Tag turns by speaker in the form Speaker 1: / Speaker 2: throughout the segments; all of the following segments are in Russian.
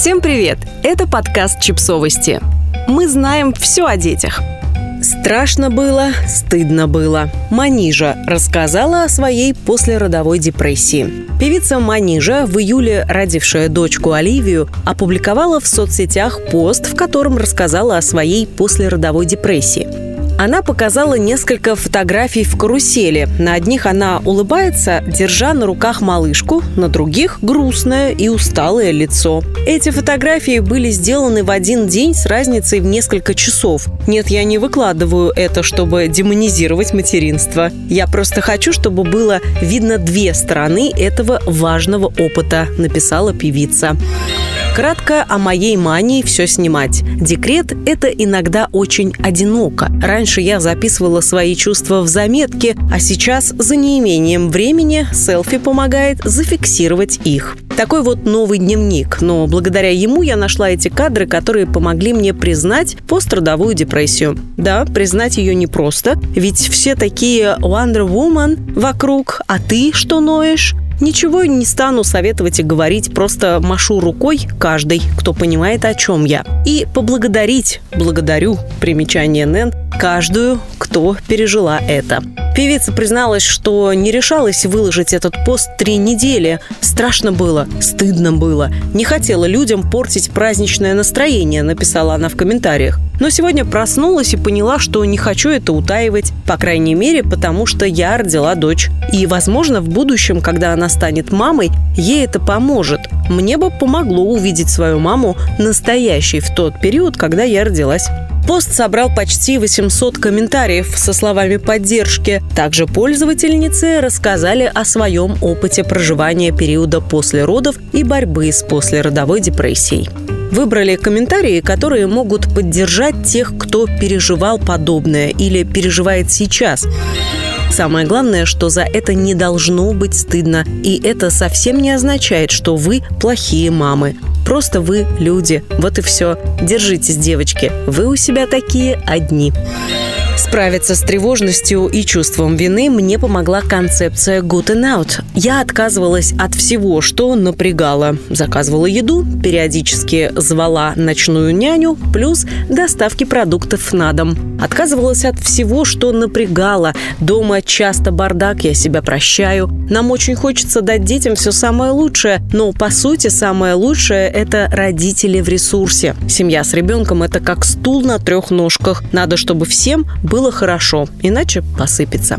Speaker 1: Всем привет! Это подкаст «Чипсовости». Мы знаем все о детях. Страшно было, стыдно было. Манижа рассказала о своей послеродовой депрессии. Певица Манижа, в июле родившая дочку Оливию, опубликовала в соцсетях пост, в котором рассказала о своей послеродовой депрессии. Она показала несколько фотографий в карусели. На одних она улыбается, держа на руках малышку, на других – грустное и усталое лицо. Эти фотографии были сделаны в один день с разницей в несколько часов. Нет, я не выкладываю это, чтобы демонизировать материнство. Я просто хочу, чтобы было видно две стороны этого важного опыта, написала певица. Кратко о моей мании все снимать. Декрет – это иногда очень одиноко. Раньше я записывала свои чувства в заметке, а сейчас за неимением времени селфи помогает зафиксировать их. Такой вот новый дневник, но благодаря ему я нашла эти кадры, которые помогли мне признать пострадовую депрессию. Да, признать ее непросто, ведь все такие Wonder Woman вокруг, а ты что ноешь? Ничего не стану советовать и говорить, просто машу рукой каждый, кто понимает, о чем я. И поблагодарить, благодарю, примечание Нэн, каждую, кто пережила это. Певица призналась, что не решалась выложить этот пост три недели. Страшно было, стыдно было. Не хотела людям портить праздничное настроение, написала она в комментариях. Но сегодня проснулась и поняла, что не хочу это утаивать, по крайней мере, потому что я родила дочь. И, возможно, в будущем, когда она станет мамой, ей это поможет. Мне бы помогло увидеть свою маму настоящей в тот период, когда я родилась. Пост собрал почти 800 комментариев со словами поддержки. Также пользовательницы рассказали о своем опыте проживания периода после родов и борьбы с послеродовой депрессией. Выбрали комментарии, которые могут поддержать тех, кто переживал подобное или переживает сейчас. Самое главное, что за это не должно быть стыдно. И это совсем не означает, что вы плохие мамы. Просто вы люди. Вот и все. Держитесь, девочки. Вы у себя такие одни. Справиться с тревожностью и чувством вины мне помогла концепция Good and Out. Я отказывалась от всего, что напрягало. Заказывала еду, периодически звала ночную няню, плюс доставки продуктов на дом. Отказывалась от всего, что напрягало. Дома часто бардак, я себя прощаю. Нам очень хочется дать детям все самое лучшее, но по сути самое лучшее – это родители в ресурсе. Семья с ребенком – это как стул на трех ножках. Надо, чтобы всем было хорошо, иначе посыпется.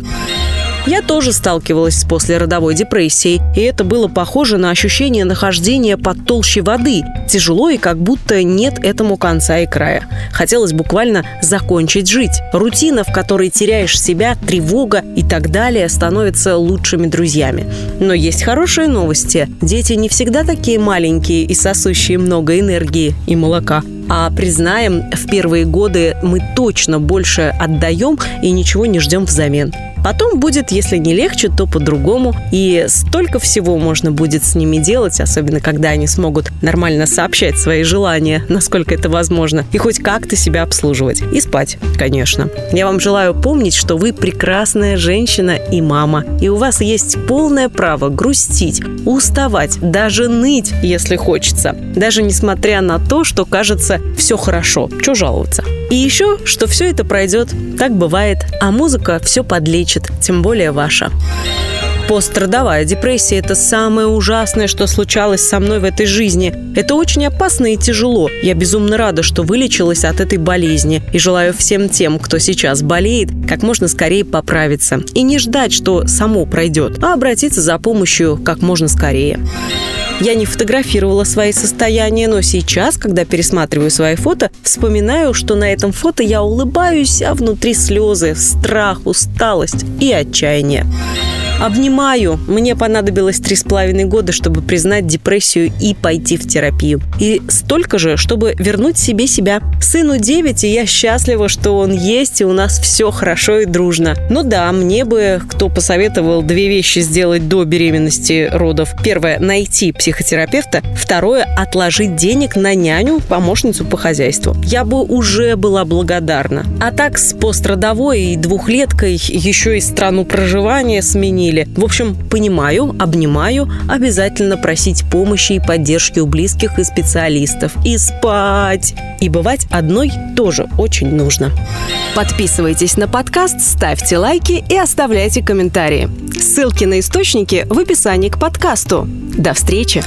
Speaker 1: Я тоже сталкивалась с послеродовой депрессией, и это было похоже на ощущение нахождения под толщей воды. Тяжело и как будто нет этому конца и края. Хотелось буквально закончить жить. Рутина, в которой теряешь себя, тревога и так далее становятся лучшими друзьями. Но есть хорошие новости. Дети не всегда такие маленькие и сосущие много энергии и молока. А признаем, в первые годы мы точно больше отдаем и ничего не ждем взамен. Потом будет, если не легче, то по-другому. И столько всего можно будет с ними делать, особенно когда они смогут нормально сообщать свои желания, насколько это возможно, и хоть как-то себя обслуживать. И спать, конечно. Я вам желаю помнить, что вы прекрасная женщина и мама. И у вас есть полное право грустить, уставать, даже ныть, если хочется. Даже несмотря на то, что кажется все хорошо. Чего жаловаться? И еще, что все это пройдет, так бывает, а музыка все подлечит, тем более ваша. Пострадовая депрессия – это самое ужасное, что случалось со мной в этой жизни. Это очень опасно и тяжело. Я безумно рада, что вылечилась от этой болезни. И желаю всем тем, кто сейчас болеет, как можно скорее поправиться. И не ждать, что само пройдет, а обратиться за помощью как можно скорее. Я не фотографировала свои состояния, но сейчас, когда пересматриваю свои фото, вспоминаю, что на этом фото я улыбаюсь, а внутри слезы, страх, усталость и отчаяние. Обнимаю. Мне понадобилось три с половиной года, чтобы признать депрессию и пойти в терапию. И столько же, чтобы вернуть себе себя. Сыну 9, и я счастлива, что он есть, и у нас все хорошо и дружно. Ну да, мне бы кто посоветовал две вещи сделать до беременности родов. Первое – найти психотерапевта. Второе – отложить денег на няню, помощницу по хозяйству. Я бы уже была благодарна. А так с пострадовой и двухлеткой еще и страну проживания сменили позвонили. В общем, понимаю, обнимаю, обязательно просить помощи и поддержки у близких и специалистов. И спать. И бывать одной тоже очень нужно. Подписывайтесь на подкаст, ставьте лайки и оставляйте комментарии. Ссылки на источники в описании к подкасту. До встречи!